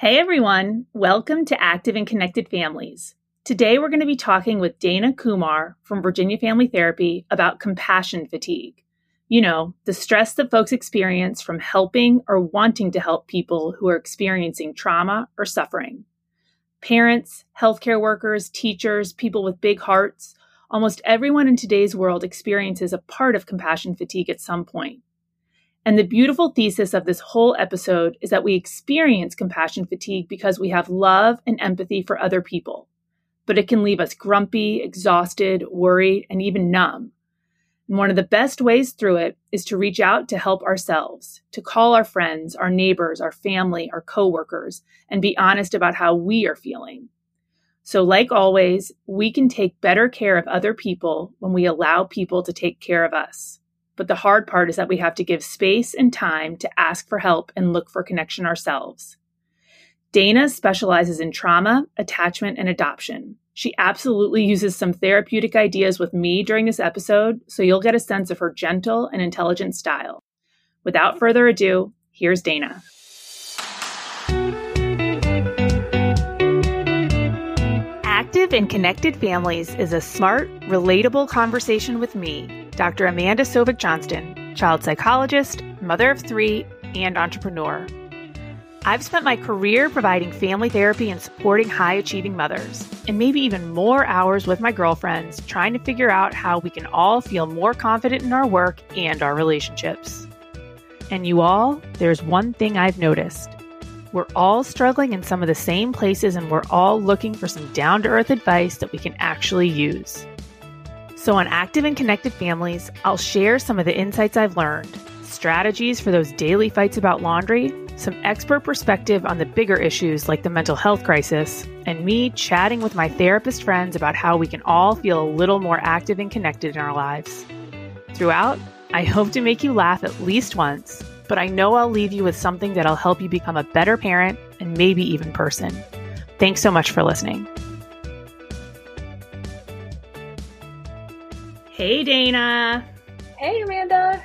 Hey everyone, welcome to Active and Connected Families. Today we're going to be talking with Dana Kumar from Virginia Family Therapy about compassion fatigue. You know, the stress that folks experience from helping or wanting to help people who are experiencing trauma or suffering. Parents, healthcare workers, teachers, people with big hearts, almost everyone in today's world experiences a part of compassion fatigue at some point. And the beautiful thesis of this whole episode is that we experience compassion fatigue because we have love and empathy for other people. But it can leave us grumpy, exhausted, worried, and even numb. And one of the best ways through it is to reach out to help ourselves, to call our friends, our neighbors, our family, our coworkers, and be honest about how we are feeling. So, like always, we can take better care of other people when we allow people to take care of us. But the hard part is that we have to give space and time to ask for help and look for connection ourselves. Dana specializes in trauma, attachment, and adoption. She absolutely uses some therapeutic ideas with me during this episode, so you'll get a sense of her gentle and intelligent style. Without further ado, here's Dana. Active and Connected Families is a smart, relatable conversation with me, Dr. Amanda Sovic Johnston, child psychologist, mother of three, and entrepreneur. I've spent my career providing family therapy and supporting high achieving mothers, and maybe even more hours with my girlfriends trying to figure out how we can all feel more confident in our work and our relationships. And you all, there's one thing I've noticed. We're all struggling in some of the same places, and we're all looking for some down to earth advice that we can actually use. So, on Active and Connected Families, I'll share some of the insights I've learned, strategies for those daily fights about laundry, some expert perspective on the bigger issues like the mental health crisis, and me chatting with my therapist friends about how we can all feel a little more active and connected in our lives. Throughout, I hope to make you laugh at least once, but I know I'll leave you with something that'll help you become a better parent and maybe even person. Thanks so much for listening. Hey, Dana. Hey, Amanda.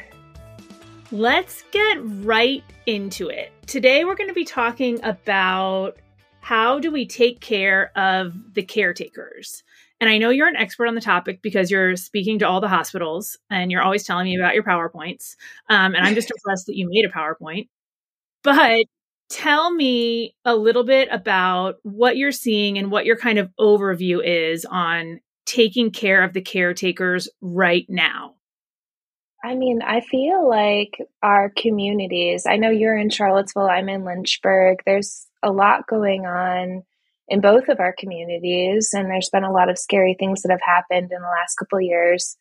Let's get right into it. Today, we're going to be talking about how do we take care of the caretakers. And I know you're an expert on the topic because you're speaking to all the hospitals and you're always telling me about your PowerPoints. Um, and I'm just impressed that you made a PowerPoint. But tell me a little bit about what you're seeing and what your kind of overview is on taking care of the caretakers right now? I mean, I feel like our communities, I know you're in Charlottesville, I'm in Lynchburg. There's a lot going on in both of our communities, and there's been a lot of scary things that have happened in the last couple years.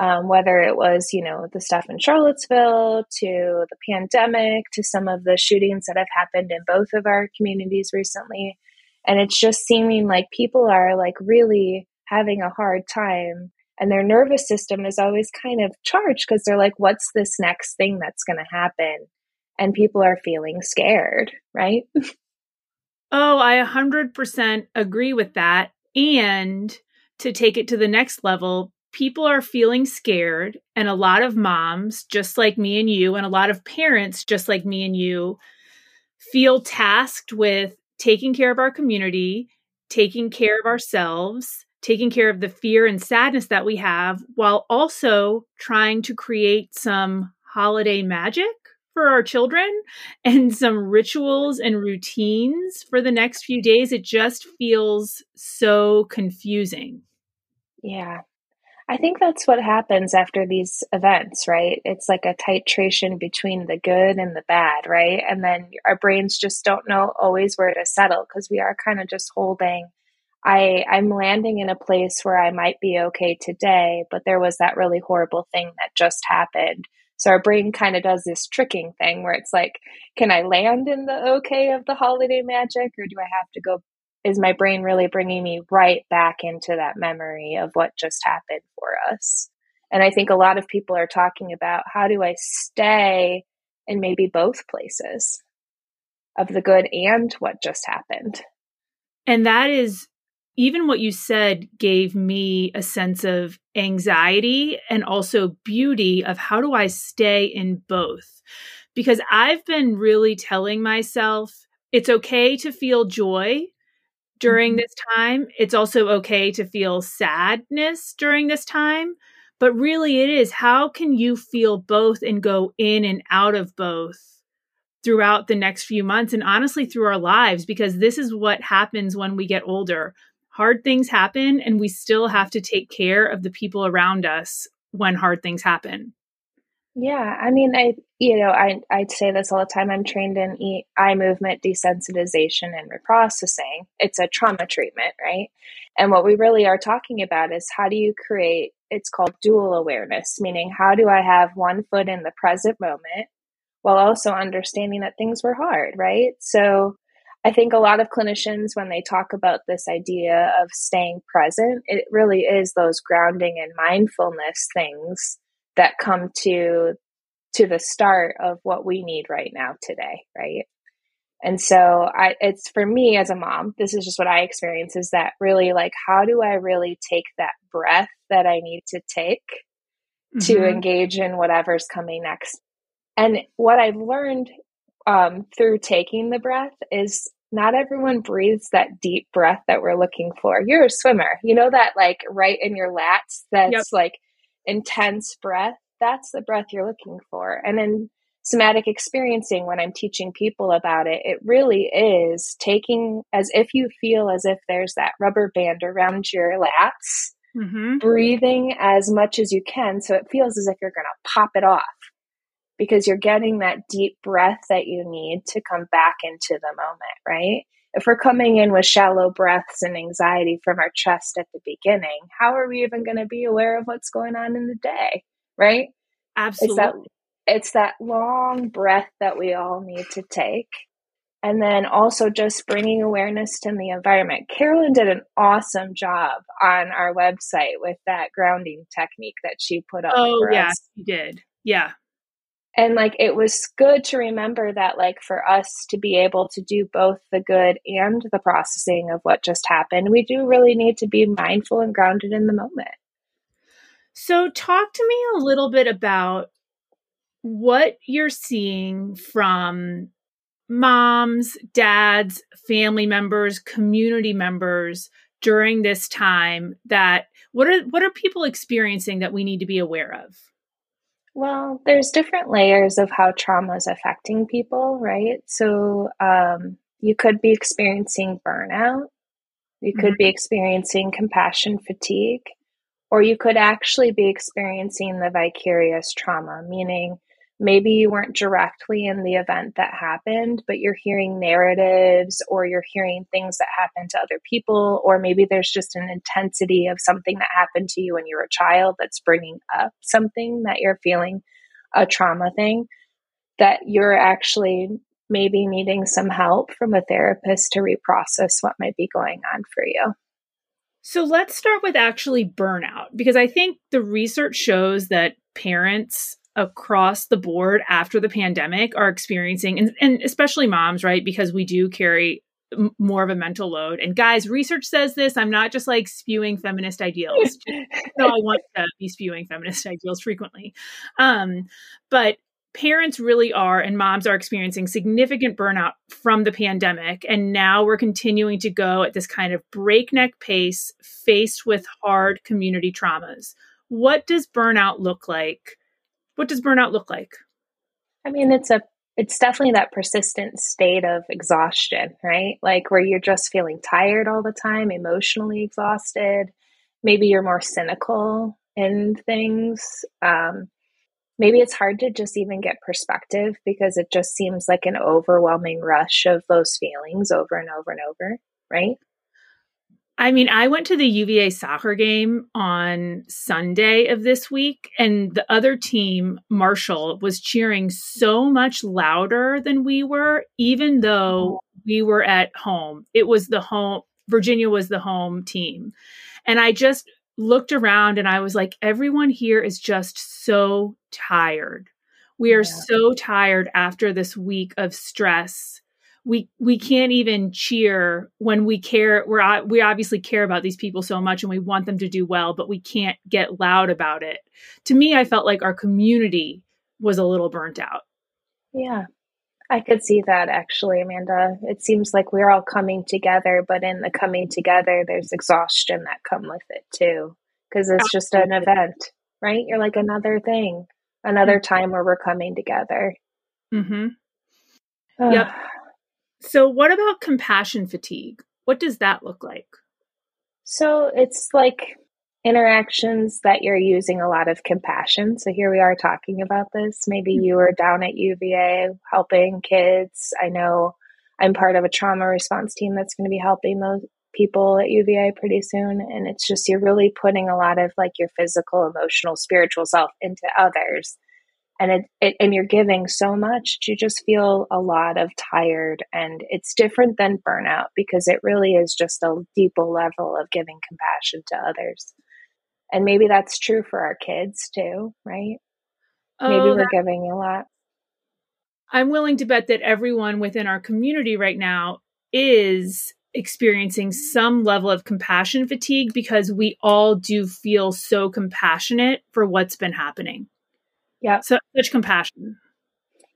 Um, whether it was, you know, the stuff in Charlottesville to the pandemic to some of the shootings that have happened in both of our communities recently. And it's just seeming like people are like really having a hard time and their nervous system is always kind of charged because they're like what's this next thing that's going to happen? And people are feeling scared right? Oh i 100% agree with that and to take it to the next level people are feeling scared and a lot of moms just like me and you and a lot of parents just like me and you feel tasked with taking care of our community taking care of ourselves taking care of the fear and sadness that we have while also trying to create some holiday magic for our children and some rituals and routines for the next few days. It just feels so confusing. Yeah. I think that's what happens after these events, right? It's like a titration between the good and the bad, right? And then our brains just don't know always where to settle because we are kind of just holding I I'm landing in a place where I might be okay today, but there was that really horrible thing that just happened. So our brain kind of does this tricking thing where it's like, can I land in the okay of the holiday magic or do I have to go is my brain really bringing me right back into that memory of what just happened for us? And I think a lot of people are talking about how do I stay in maybe both places of the good and what just happened. And that is even what you said gave me a sense of anxiety and also beauty of how do I stay in both? Because I've been really telling myself it's okay to feel joy during Mhm. this time. It's also okay to feel sadness during this time. But really, it is how can you feel both and go in and out of both throughout the next few months and honestly through our lives? Because this is what happens when we get older. Hard things happen, and we still have to take care of the people around us when hard things happen. Yeah, I mean, I you know, I I'd say this all the time. I'm trained in e- eye movement desensitization and reprocessing. It's a trauma treatment, right? And what we really are talking about is how do you create it's called dual awareness, meaning how do I have one foot in the present moment while also understanding that things were hard, right? So I think a lot of clinicians, when they talk about this idea of staying present, it really is those grounding and mindfulness things that come to to the start of what we need right now today, right? And so I it's for me as a mom, this is just what I experience is that really like how do I really take that breath that I need to take to Mhm. engage in whatever's coming next. And what I've learned um, through taking the breath is not everyone breathes that deep breath that we're looking for. You're a swimmer, you know that like right in your lats, that's Yep. like intense breath. That's the breath you're looking for. And in somatic experiencing, when I'm teaching people about it, it really is taking as if you feel as if there's that rubber band around your lats Mhm. breathing as much as you can so it feels as if you're going to pop it off because you're getting that deep breath that you need to come back into the moment, right? If we're coming in with shallow breaths and anxiety from our chest at the beginning, how are we even going to be aware of what's going on in the day, right? It's that Absolutely. it's that long breath that we all need to take. And then also just bringing awareness to the environment. Carolyn did an awesome job on our website with that grounding technique that she put up Oh, yeah, us. you did. Yeah. And like it was good to remember that, like, for us to be able to do both the good and the processing of what just happened, we do really need to be mindful and grounded in the moment. So, talk to me a little bit about what you're seeing from moms, dads, family members, community members during this time that what are what are people experiencing that we need to be aware of? Well, there's different layers of how trauma is affecting people, right? So, um, you could be experiencing burnout, you could be experiencing compassion fatigue, or you could actually be experiencing the vicarious trauma, meaning maybe you weren't directly in the event that happened, but you're hearing narratives or you're hearing things that happen to other people, or maybe there's just an intensity of something that happened to you when you were a child that's bringing up something that you're feeling a trauma thing that you're actually maybe needing some help from a therapist to reprocess what might be going on for you. So let's start with actually burnout because I think the research shows that parents across the board after the pandemic are experiencing and, and especially moms, right? Because we do carry m- more of a mental load. And guys, research says this. I'm not just like spewing feminist ideals. no, I want to be spewing feminist ideals frequently. Um, but parents really are and moms are experiencing significant burnout from the pandemic and now we're continuing to go at this kind of breakneck pace faced with hard community traumas what does burnout look like what does burnout look like I mean, it's a it's definitely that persistent state of exhaustion, right? Like where you're just feeling tired all the time, emotionally exhausted. Maybe you're more cynical in things. Um, maybe it's hard to just even get perspective because it just seems like an overwhelming rush of those feelings over and over and over, right? I mean, I went to the UVA soccer game on Sunday of this week, and the other team, Marshall, was cheering so much louder than we were, even though we were at home. It was the home, Virginia was the home team. And I just looked around and I was like, everyone here is just so tired. We are Yeah. so tired after this week of stress we we can't even cheer when we care we're we obviously care about these people so much and we want them to do well but we can't get loud about it to me i felt like our community was a little burnt out Yeah. I could see that actually, Amanda. It seems like we're all coming together, but in the coming together, there's exhaustion that come with it too, because it's just an event, right? You're like another thing, another mm-hmm. time where we're coming together. Mm-hmm. yep. So, what about compassion fatigue? What does that look like? So, it's like interactions that you're using a lot of compassion. So here we are talking about this. Maybe mm-hmm. you were down at UVA helping kids. I know I'm part of a trauma response team that's going to be helping those people at UVA pretty soon. And it's just you're really putting a lot of like your physical, emotional, spiritual self into others. And it, it and you're giving so much, you just feel a lot of tired. And it's different than burnout because it really is just a deeper level of giving compassion to others. And maybe that's true for our kids too, right? Oh, maybe we're giving a lot. I'm willing to bet that everyone within our community right now is experiencing some level of compassion fatigue because we all do feel so compassionate for what's been happening. Yeah. So such compassion.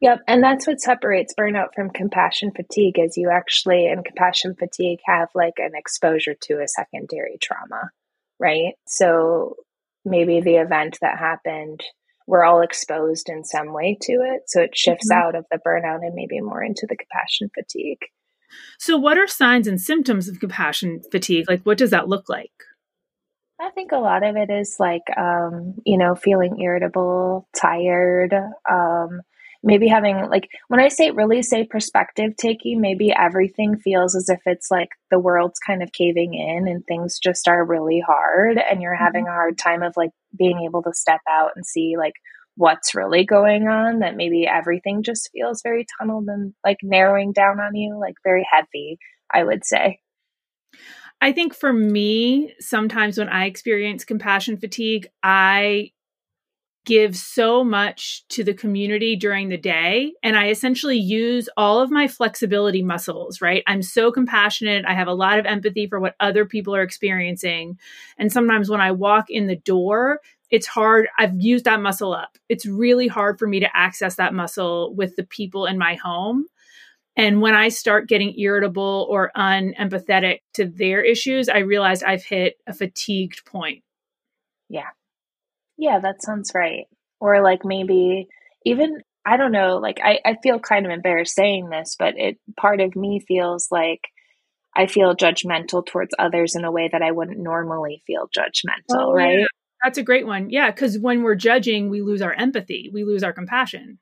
Yep. And that's what separates burnout from compassion fatigue is you actually in compassion fatigue have like an exposure to a secondary trauma right? So maybe the event that happened, we're all exposed in some way to it. So it shifts mm-hmm. out of the burnout and maybe more into the compassion fatigue. So, what are signs and symptoms of compassion fatigue? Like, what does that look like? I think a lot of it is like, um, you know, feeling irritable, tired, um, maybe having like when i say really say perspective taking maybe everything feels as if it's like the world's kind of caving in and things just are really hard and you're mm-hmm. having a hard time of like being able to step out and see like what's really going on that maybe everything just feels very tunneled and like narrowing down on you like very heavy i would say I think for me, sometimes when I experience compassion fatigue, I give so much to the community during the day. And I essentially use all of my flexibility muscles, right? I'm so compassionate. I have a lot of empathy for what other people are experiencing. And sometimes when I walk in the door, it's hard. I've used that muscle up. It's really hard for me to access that muscle with the people in my home. And when I start getting irritable or unempathetic to their issues, I realize I've hit a fatigued point. Yeah. Yeah, that sounds right. Or like maybe even I don't know, like I, I feel kind of embarrassed saying this, but it part of me feels like I feel judgmental towards others in a way that I wouldn't normally feel judgmental, oh, right? Yeah. That's a great one. Yeah, because when we're judging, we lose our empathy, we lose our compassion.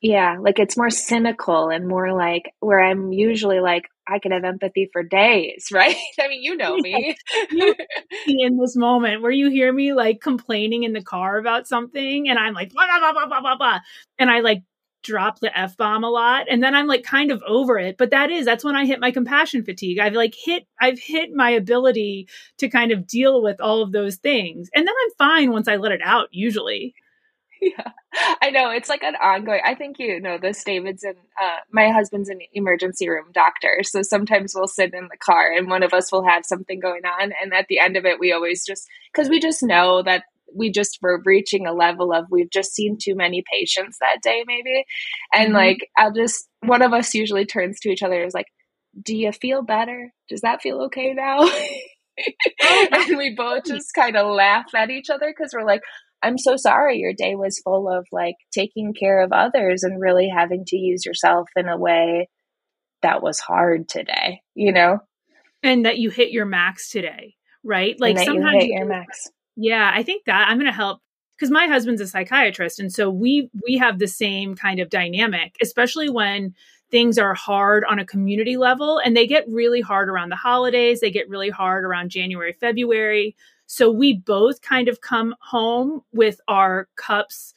Yeah, like it's more cynical and more like where I'm usually like, I could have empathy for days, right? I mean, you know me. in this moment where you hear me like complaining in the car about something and I'm like, blah, blah, blah, blah, blah, blah, and I like drop the F bomb a lot. And then I'm like kind of over it. But that is, that's when I hit my compassion fatigue. I've like hit, I've hit my ability to kind of deal with all of those things. And then I'm fine once I let it out, usually. yeah. I know it's like an ongoing i think you know this david's in uh, my husband's an emergency room doctor so sometimes we'll sit in the car and one of us will have something going on and at the end of it we always just because we just know that we just were reaching a level of we've just seen too many patients that day maybe. And mm-hmm. like i'll just one of us usually turns to each other and is like do you feel better? Does that feel okay now? And we both just kind of laugh at each other because we're like I'm so sorry your day was full of like taking care of others and really having to use yourself in a way that was hard today, you know? And that you hit your max today, right? Like sometimes you hit your max. Yeah, I think that I'm going to help because my husband's a psychiatrist and so we we have the same kind of dynamic, especially when things are hard on a community level and they get really hard around the holidays, they get really hard around January, February so we both kind of come home with our cups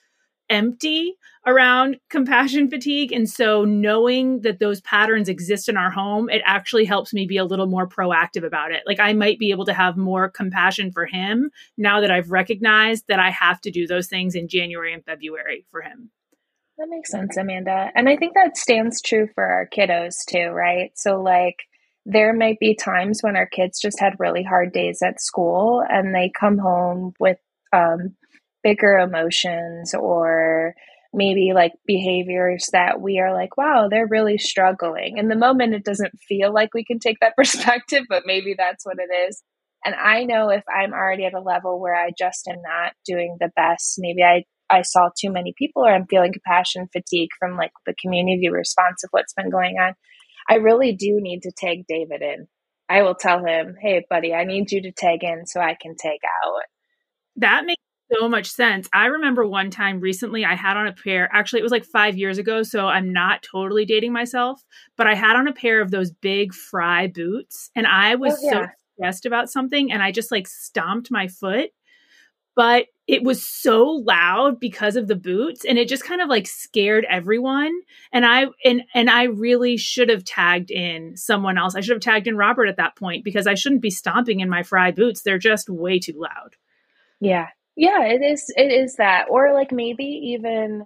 empty around compassion fatigue. And so knowing that those patterns exist in our home, it actually helps me be a little more proactive about it. Like I might be able to have more compassion for him now that I've recognized that I have to do those things in January and February for him. That makes sense, Amanda. And I think that stands true for our kiddos too, right? So, like, there might be times when our kids just had really hard days at school and they come home with um, bigger emotions or maybe like behaviors that we are like, wow, they're really struggling. In the moment, it doesn't feel like we can take that perspective, but maybe that's what it is. And I know if I'm already at a level where I just am not doing the best, maybe I, I saw too many people or I'm feeling compassion fatigue from like the community response of what's been going on. I really do need to tag David in. I will tell him, hey, buddy, I need you to tag in so I can take out. That makes so much sense. I remember one time recently I had on a pair, actually, it was like five years ago, so I'm not totally dating myself, but I had on a pair of those big Frye boots and I was oh, yeah. so stressed about something and I just like stomped my foot. But it was so loud because of the boots and it just kind of like scared everyone and i and and i really should have tagged in someone else. I should have tagged in robert at that point because i shouldn't be stomping in my Frye boots. They're just way too loud. Yeah. Yeah, it is it is that. Or like maybe even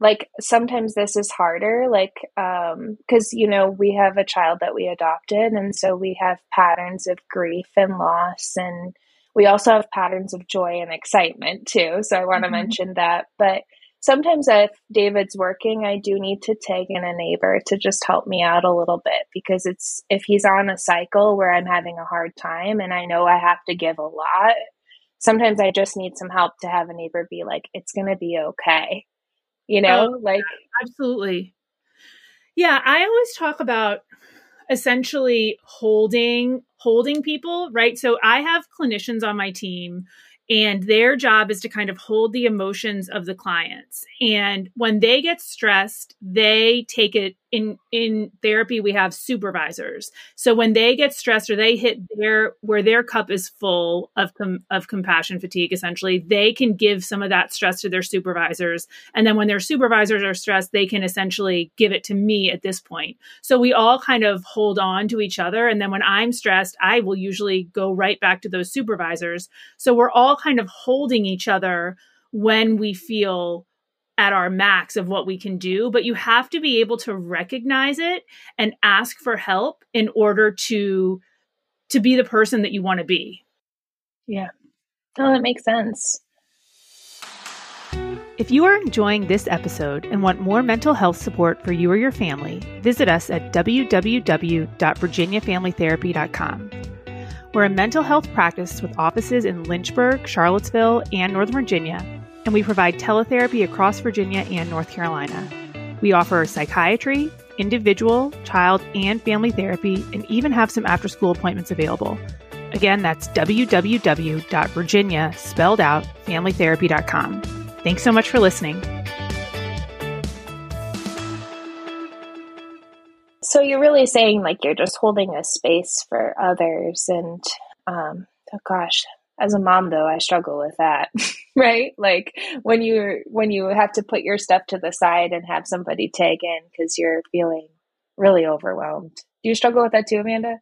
like sometimes this is harder like um cuz you know we have a child that we adopted and so we have patterns of grief and loss and we also have patterns of joy and excitement too. So I want to mm-hmm. mention that. But sometimes if David's working, I do need to tag in a neighbor to just help me out a little bit because it's if he's on a cycle where I'm having a hard time and I know I have to give a lot, sometimes I just need some help to have a neighbor be like, it's going to be okay. You know, oh, like, absolutely. Yeah. I always talk about essentially holding holding people right? So i have clinicians on my team and their job is to kind of hold the emotions of the clients. And when they get stressed they take it in in therapy we have supervisors. So when they get stressed or they hit their where their cup is full of com, of compassion fatigue essentially they can give some of that stress to their supervisors. And then when their supervisors are stressed they can essentially give it to me at this point. So we all kind of hold on to each other. And then when i'm stressed i will usually go right back to those supervisors. So we're all kind of holding each other when we feel at our max of what we can do, but you have to be able to recognize it and ask for help in order to to be the person that you want to be. Yeah. Oh, that makes sense. If you are enjoying this episode and want more mental health support for you or your family, visit us at www.virginiafamilytherapy.com. We're a mental health practice with offices in Lynchburg, Charlottesville, and Northern Virginia and we provide teletherapy across Virginia and North Carolina. We offer psychiatry, individual, child, and family therapy, and even have some after school appointments available. Again, that's www.virginia, spelled out, familytherapy.com. Thanks so much for listening. So you're really saying like you're just holding a space for others and um, oh gosh, as a mom though i struggle with that right? Like when you're when you have to put your stuff to the side and have somebody tag in because you're feeling really overwhelmed. Do you struggle with that too amanda?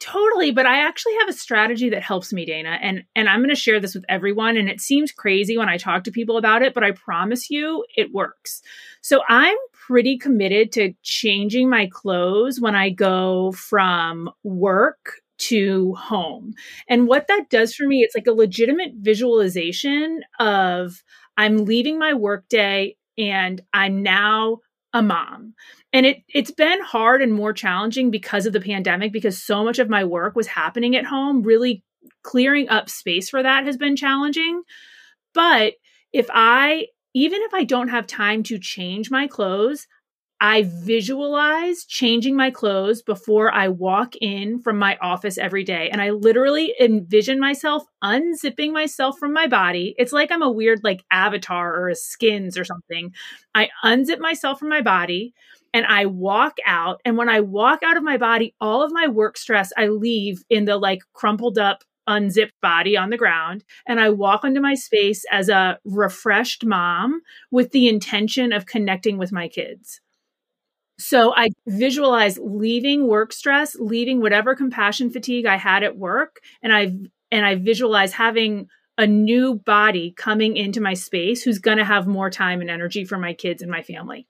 Totally but i actually have a strategy that helps me dana and and i'm going to share this with everyone and it seems crazy when i talk to people about it but i promise you it works. So i'm pretty committed to changing my clothes when i go from work to home. And what that does for me, it's like a legitimate visualization of I'm leaving my workday and I'm now a mom. And it it's been hard and more challenging because of the pandemic because so much of my work was happening at home. Really clearing up space for that has been challenging. But if I even if I don't have time to change my clothes, I visualize changing my clothes before I walk in from my office every day. And I literally envision myself unzipping myself from my body. It's like I'm a weird, like, avatar or a skins or something. I unzip myself from my body and I walk out. And when I walk out of my body, all of my work stress I leave in the like crumpled up unzipped body on the ground and I walk into my space as a refreshed mom with the intention of connecting with my kids. So I visualize leaving work stress, leaving whatever compassion fatigue I had at work, and I and I visualize having a new body coming into my space who's going to have more time and energy for my kids and my family.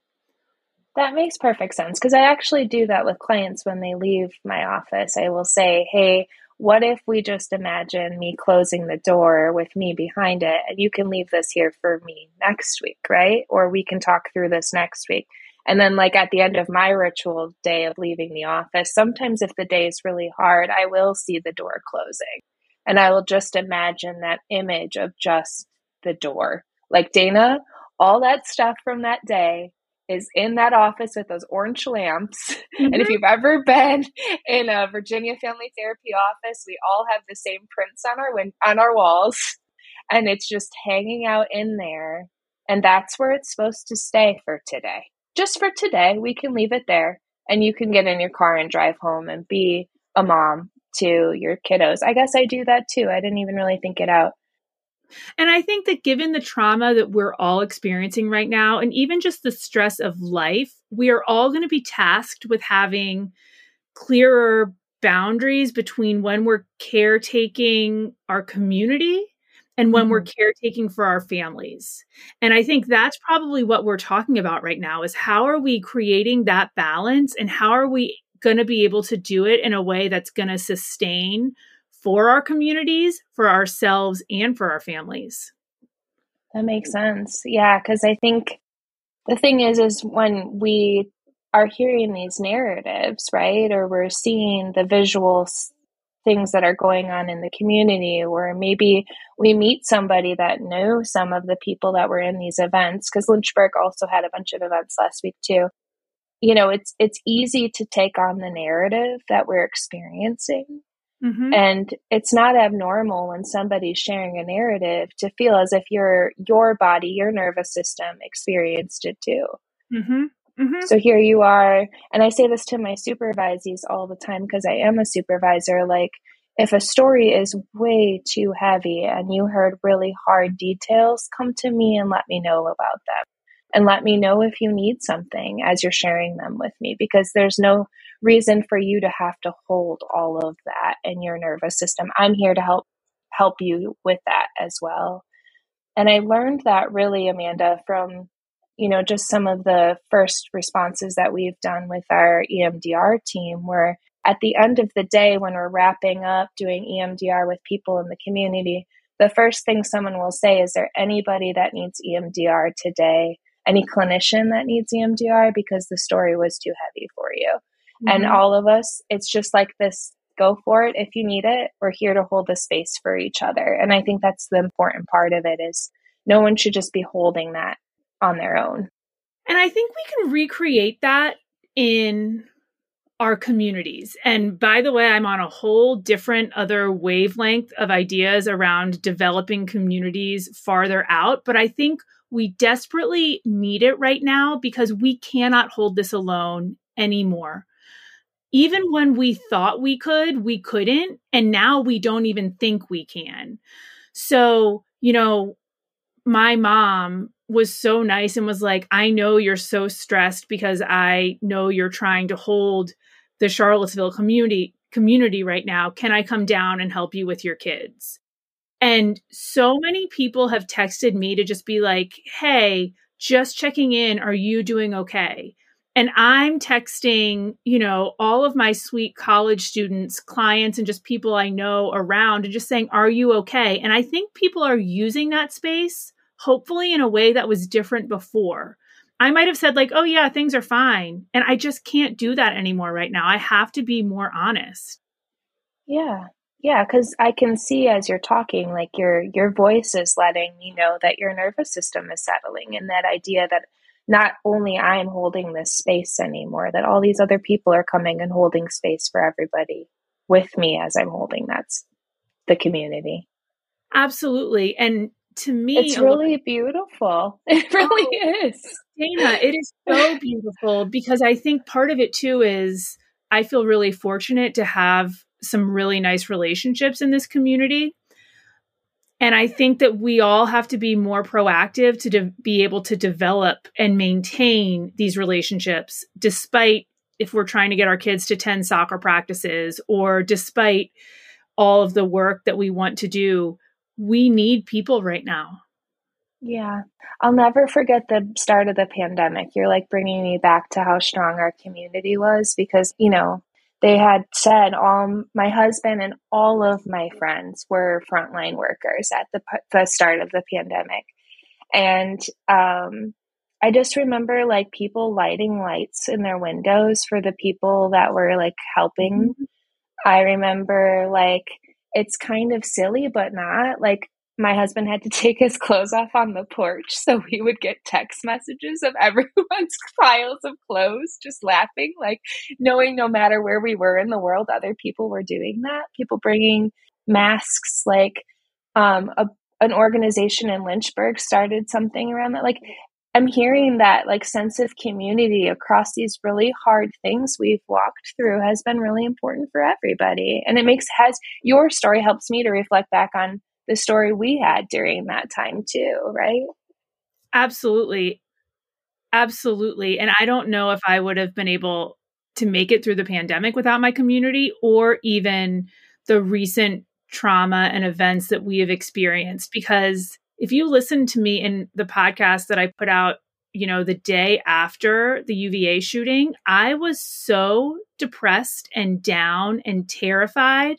That makes perfect sense because I actually do that with clients when they leave my office. I will say, "Hey, what if we just imagine me closing the door with me behind it and you can leave this here for me next week, right? Or we can talk through this next week. And then, like at the end of my ritual day of leaving the office, sometimes if the day is really hard, I will see the door closing. And I will just imagine that image of just the door. Like Dana, all that stuff from that day is in that office with those orange lamps. Mm-hmm. And if mm-hmm. you've ever been in a Virginia Family Therapy office, we all have the same prints on our win- on our walls, and it's just hanging out in there. And that's where it's supposed to stay for today. Just for today, we can leave it there, and you can get in your car and drive home and be a mom to your kiddos. I guess I do that too. I didn't even really think it out. And I think that given the trauma that we're all experiencing right now, and even just the stress of life, we are all going to be tasked with having clearer boundaries between when we're caretaking our community and when mm-hmm. we're caretaking for our families. And I think that's probably what we're talking about right now is how are we creating that balance and how are we going to be able to do it in a way that's going to sustain for our communities, for ourselves, and for our families. That makes sense. Yeah, because I think the thing is, is when we are hearing these narratives, right, or we're seeing the visual things that are going on in the community, or maybe we meet somebody that knew some of the people that were in these events, because Lynchburg also had a bunch of events last week too. You know, it's it's easy to take on the narrative that we're experiencing Mm-hmm. And it's not abnormal when somebody's sharing a narrative to feel as if your your body, your nervous system experienced it too. Mm-hmm. Mm-hmm. So here you are, and I say this to my supervisees all the time because I am a supervisor. Like, if a story is way too heavy and you heard really hard details, come to me and let me know about them and let me know if you need something as you're sharing them with me because there's no reason for you to have to hold all of that in your nervous system. I'm here to help help you with that as well. And I learned that really Amanda from you know just some of the first responses that we've done with our EMDR team where at the end of the day when we're wrapping up doing EMDR with people in the community the first thing someone will say is there anybody that needs EMDR today any clinician that needs EMDR because the story was too heavy for you. Mm-hmm. And all of us, it's just like this go for it if you need it. We're here to hold the space for each other. And I think that's the important part of it is no one should just be holding that on their own. And I think we can recreate that in our communities. And by the way, I'm on a whole different other wavelength of ideas around developing communities farther out. But I think we desperately need it right now because we cannot hold this alone anymore. Even when we thought we could, we couldn't. And now we don't even think we can. So, you know, my mom was so nice and was like, I know you're so stressed because I know you're trying to hold the Charlottesville community community right now. Can I come down and help you with your kids? And so many people have texted me to just be like, hey, just checking in. Are you doing okay? And I'm texting, you know, all of my sweet college students, clients, and just people I know around and just saying, Are you okay? And I think people are using that space, hopefully, in a way that was different before. I might have said, like, Oh, yeah, things are fine. And I just can't do that anymore right now. I have to be more honest. Yeah. Yeah, because I can see as you're talking, like your your voice is letting me know that your nervous system is settling, and that idea that not only I'm holding this space anymore, that all these other people are coming and holding space for everybody with me as I'm holding that's the community. Absolutely, and to me, it's really beautiful. It really oh, is, Dana. It is so beautiful because I think part of it too is I feel really fortunate to have some really nice relationships in this community. And I think that we all have to be more proactive to de- be able to develop and maintain these relationships, despite if we're trying to get our kids to 10 soccer practices or despite all of the work that we want to do. We need people right now. Yeah. I'll never forget the start of the pandemic. You're like bringing me back to how strong our community was because, you know, they had said all my husband and all of my friends were frontline workers at the, the start of the pandemic and um, i just remember like people lighting lights in their windows for the people that were like helping mm-hmm. i remember like it's kind of silly but not. Like my husband had to take his clothes off on the porch so we would get text messages of everyone's piles of clothes just laughing like knowing no matter where we were in the world other people were doing that. People bringing masks like um, a, an organization in lynchburg started something around that. Like i'm hearing that like sense of community across these really hard things we've walked through has been really important for everybody and it makes has your story helps me to reflect back on the story we had during that time too, right? Absolutely. Absolutely. And I don't know if I would have been able to make it through the pandemic without my community or even the recent trauma and events that we have experienced because if you listen to me in the podcast that I put out, you know, the day after the UVA shooting, I was so depressed and down and terrified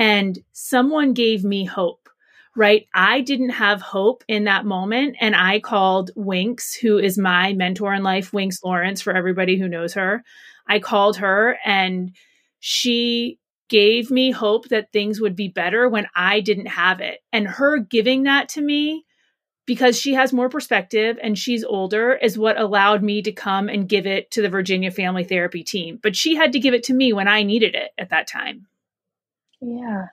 and someone gave me hope, right? I didn't have hope in that moment. And I called Winks, who is my mentor in life, Winks Lawrence, for everybody who knows her. I called her and she gave me hope that things would be better when I didn't have it. And her giving that to me because she has more perspective and she's older is what allowed me to come and give it to the Virginia Family Therapy team. But she had to give it to me when I needed it at that time. Yeah.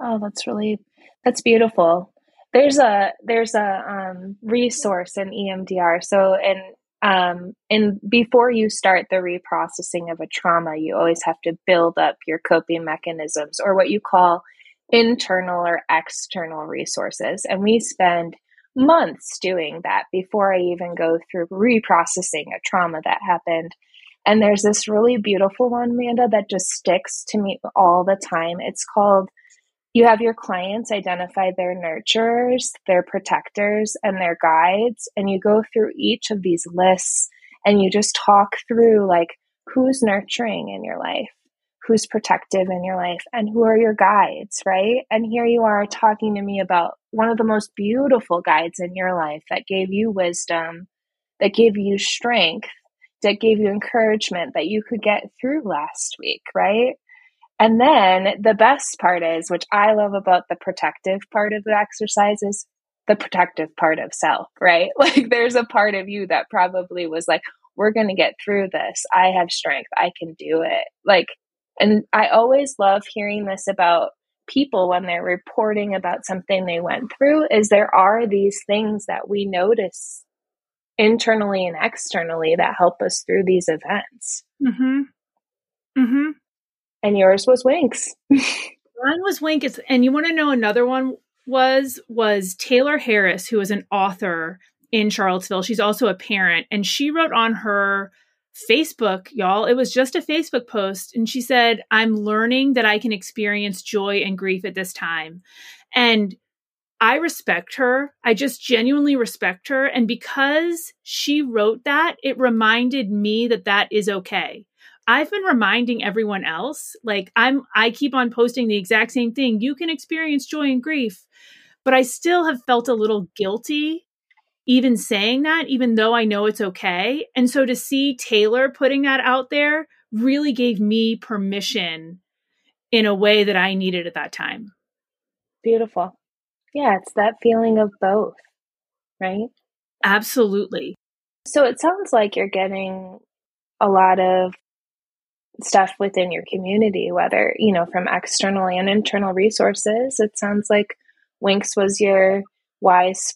Oh, that's really that's beautiful. There's a there's a um, resource in EMDR. So in um, and before you start the reprocessing of a trauma, you always have to build up your coping mechanisms or what you call internal or external resources. And we spend months doing that before I even go through reprocessing a trauma that happened. And there's this really beautiful one, Amanda, that just sticks to me all the time. It's called you have your clients identify their nurturers, their protectors, and their guides. And you go through each of these lists and you just talk through like who's nurturing in your life, who's protective in your life, and who are your guides, right? And here you are talking to me about one of the most beautiful guides in your life that gave you wisdom, that gave you strength, that gave you encouragement that you could get through last week, right? And then the best part is, which I love about the protective part of the exercise, is the protective part of self, right? Like there's a part of you that probably was like, we're going to get through this. I have strength. I can do it. Like, and I always love hearing this about people when they're reporting about something they went through is there are these things that we notice internally and externally that help us through these events. Mm-hmm. And yours was Winks. Mine was Winks. And you want to know another one was was Taylor Harris, who is an author in Charlottesville. She's also a parent, and she wrote on her Facebook, y'all. It was just a Facebook post, and she said, "I'm learning that I can experience joy and grief at this time." And I respect her. I just genuinely respect her. And because she wrote that, it reminded me that that is okay. I've been reminding everyone else, like I'm I keep on posting the exact same thing. You can experience joy and grief, but I still have felt a little guilty even saying that even though I know it's okay. And so to see Taylor putting that out there really gave me permission in a way that I needed at that time. Beautiful. Yeah, it's that feeling of both, right? Absolutely. So it sounds like you're getting a lot of stuff within your community, whether, you know, from external and internal resources. It sounds like Winks was your wise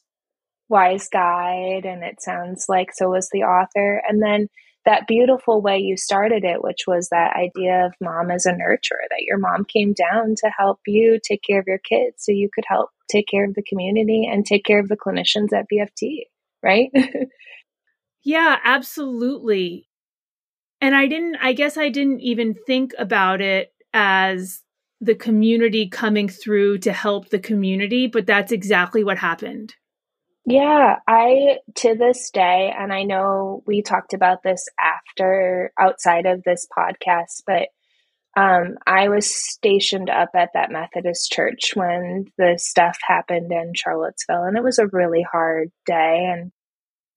wise guide and it sounds like so was the author. And then that beautiful way you started it, which was that idea of mom as a nurturer, that your mom came down to help you take care of your kids so you could help take care of the community and take care of the clinicians at VFT, right? yeah, absolutely and I didn't, I guess I didn't even think about it as the community coming through to help the community, but that's exactly what happened. Yeah, I to this day, and I know we talked about this after outside of this podcast, but um, I was stationed up at that Methodist church when the stuff happened in Charlottesville, and it was a really hard day. and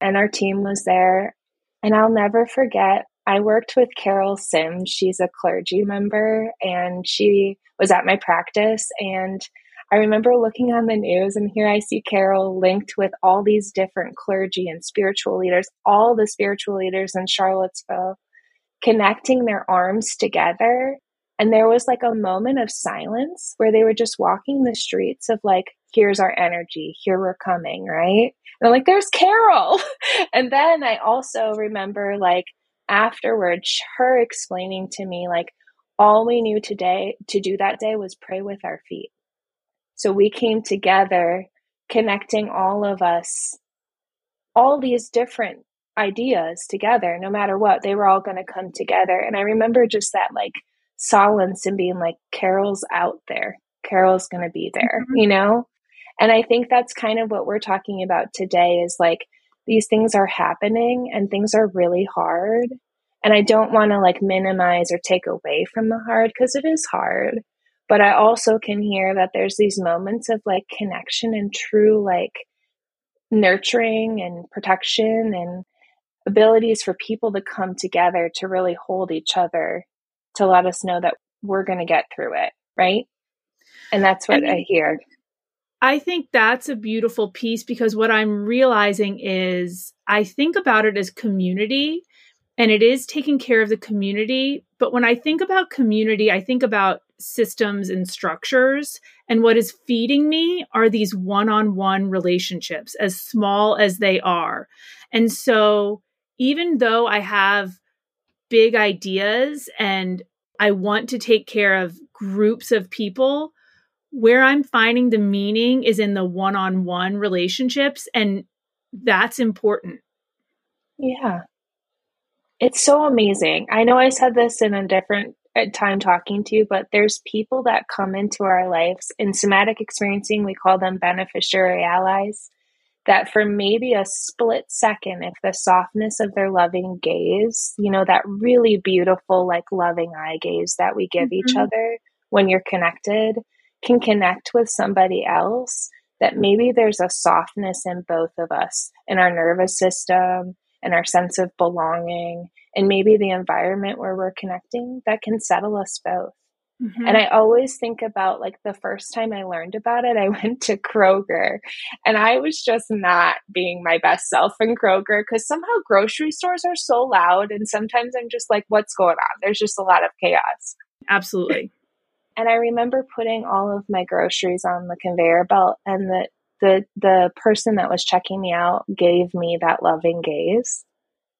And our team was there, and I'll never forget. I worked with Carol Sims. She's a clergy member, and she was at my practice. And I remember looking on the news, and here I see Carol linked with all these different clergy and spiritual leaders, all the spiritual leaders in Charlottesville, connecting their arms together and there was like a moment of silence where they were just walking the streets of like, here's our energy, here we're coming, right? And I'm like, there's Carol. and then I also remember like afterwards, her explaining to me, like, all we knew today to do that day was pray with our feet. So we came together, connecting all of us, all these different ideas together, no matter what, they were all going to come together. And I remember just that like silence and being like, Carol's out there. Carol's going to be there, mm-hmm. you know? And I think that's kind of what we're talking about today is like these things are happening and things are really hard. And I don't want to like minimize or take away from the hard because it is hard. But I also can hear that there's these moments of like connection and true like nurturing and protection and abilities for people to come together to really hold each other to let us know that we're going to get through it, right? And that's what I, mean, I hear. I think that's a beautiful piece because what I'm realizing is I think about it as community and it is taking care of the community. But when I think about community, I think about systems and structures. And what is feeding me are these one on one relationships, as small as they are. And so even though I have big ideas and I want to take care of groups of people. Where I'm finding the meaning is in the one on one relationships, and that's important. Yeah. It's so amazing. I know I said this in a different uh, time talking to you, but there's people that come into our lives in somatic experiencing, we call them beneficiary allies that for maybe a split second, if the softness of their loving gaze, you know, that really beautiful, like loving eye gaze that we give mm-hmm. each other when you're connected, can connect with somebody else, that maybe there's a softness in both of us, in our nervous system, and our sense of belonging, and maybe the environment where we're connecting that can settle us both. Mm-hmm. And I always think about like the first time I learned about it, I went to Kroger and I was just not being my best self in Kroger because somehow grocery stores are so loud. And sometimes I'm just like, what's going on? There's just a lot of chaos. Absolutely. And I remember putting all of my groceries on the conveyor belt and the the the person that was checking me out gave me that loving gaze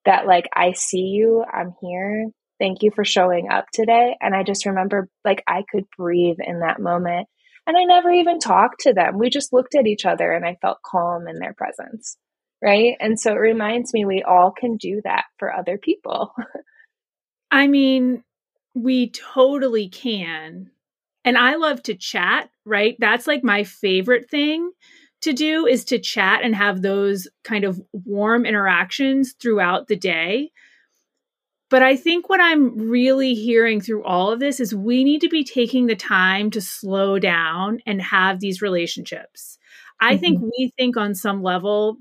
that like I see you, I'm here, Thank you for showing up today. And I just remember like I could breathe in that moment. And I never even talked to them. We just looked at each other and I felt calm in their presence. Right. And so it reminds me we all can do that for other people. I mean, we totally can. And I love to chat, right? That's like my favorite thing to do is to chat and have those kind of warm interactions throughout the day. But I think what I'm really hearing through all of this is we need to be taking the time to slow down and have these relationships. I mm-hmm. think we think on some level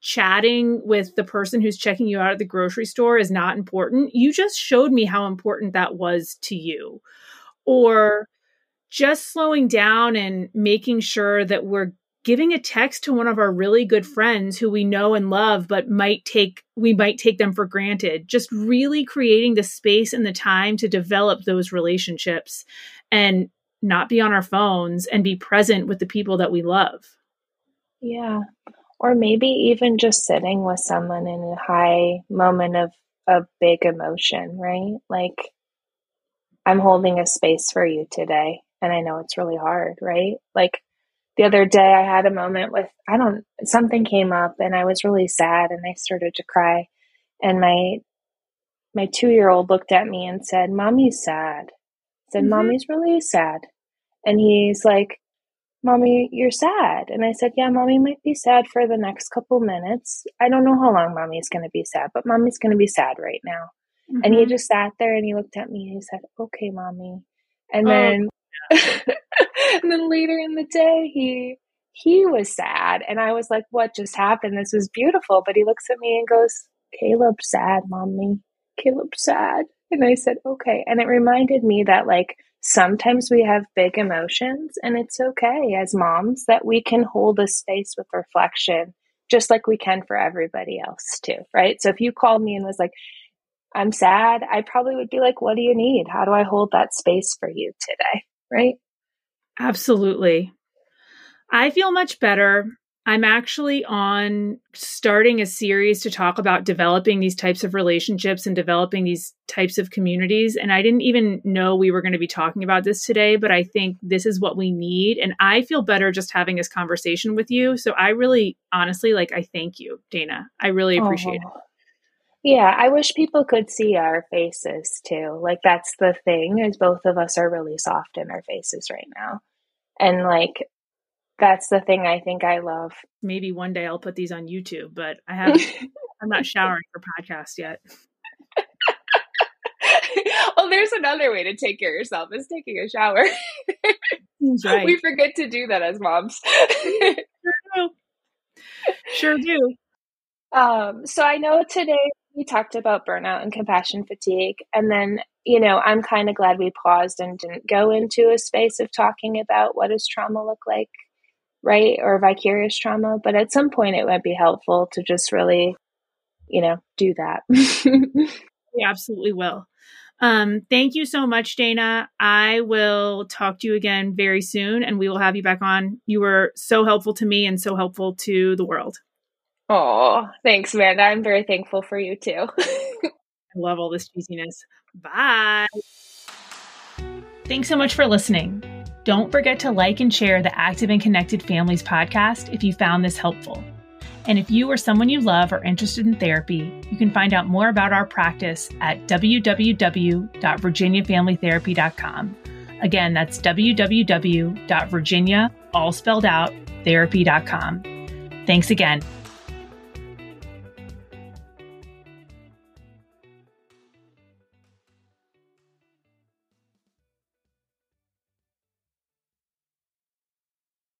chatting with the person who's checking you out at the grocery store is not important. You just showed me how important that was to you. Or just slowing down and making sure that we're giving a text to one of our really good friends who we know and love but might take we might take them for granted. Just really creating the space and the time to develop those relationships and not be on our phones and be present with the people that we love. Yeah. Or maybe even just sitting with someone in a high moment of a big emotion right? Like i'm holding a space for you today and i know it's really hard right like the other day I had a moment with I don't something came up and I was really sad and I started to cry and my my 2-year-old looked at me and said, "Mommy's sad." I said, mm-hmm. "Mommy's really sad." And he's like, "Mommy, you're sad." And I said, "Yeah, Mommy might be sad for the next couple minutes. I don't know how long Mommy's going to be sad, but Mommy's going to be sad right now." Mm-hmm. And he mm-hmm. just sat there and he looked at me and he said, Okay, mommy. And oh, then and then later in the day he he was sad and I was like, What just happened? This was beautiful. But he looks at me and goes, Caleb's sad, mommy. Caleb's sad. And I said, Okay. And it reminded me that like sometimes we have big emotions and it's okay as moms that we can hold a space with reflection just like we can for everybody else too, right? So if you called me and was like, I'm sad, I probably would be like, what do you need? How do I hold that space for you today? Right? Absolutely. I feel much better. I'm actually on starting a series to talk about developing these types of relationships and developing these types of communities. And I didn't even know we were going to be talking about this today, but I think this is what we need. And I feel better just having this conversation with you. So I really, honestly, like, I thank you, Dana. I really appreciate oh. it. Yeah, I wish people could see our faces too. Like that's the thing is both of us are really soft in our faces right now. And like that's the thing I think I love. Maybe one day I'll put these on YouTube, but I haven't. I'm not showering for podcast yet. well, there's another way to take care of yourself is taking a shower. Right. We forget to do that as moms. sure do. Um, so I know today we talked about burnout and compassion fatigue, and then you know I'm kind of glad we paused and didn't go into a space of talking about what does trauma look like right? Or vicarious trauma. But at some point, it might be helpful to just really, you know, do that. we absolutely will. Um, thank you so much, Dana. I will talk to you again very soon and we will have you back on. You were so helpful to me and so helpful to the world. Oh, thanks, Amanda. I'm very thankful for you too. I love all this cheesiness. Bye. Thanks so much for listening. Don't forget to like and share the Active and Connected Families podcast if you found this helpful. And if you or someone you love are interested in therapy, you can find out more about our practice at www.virginiafamilytherapy.com. Again, that's www.virginia, all spelled out, therapy.com. Thanks again.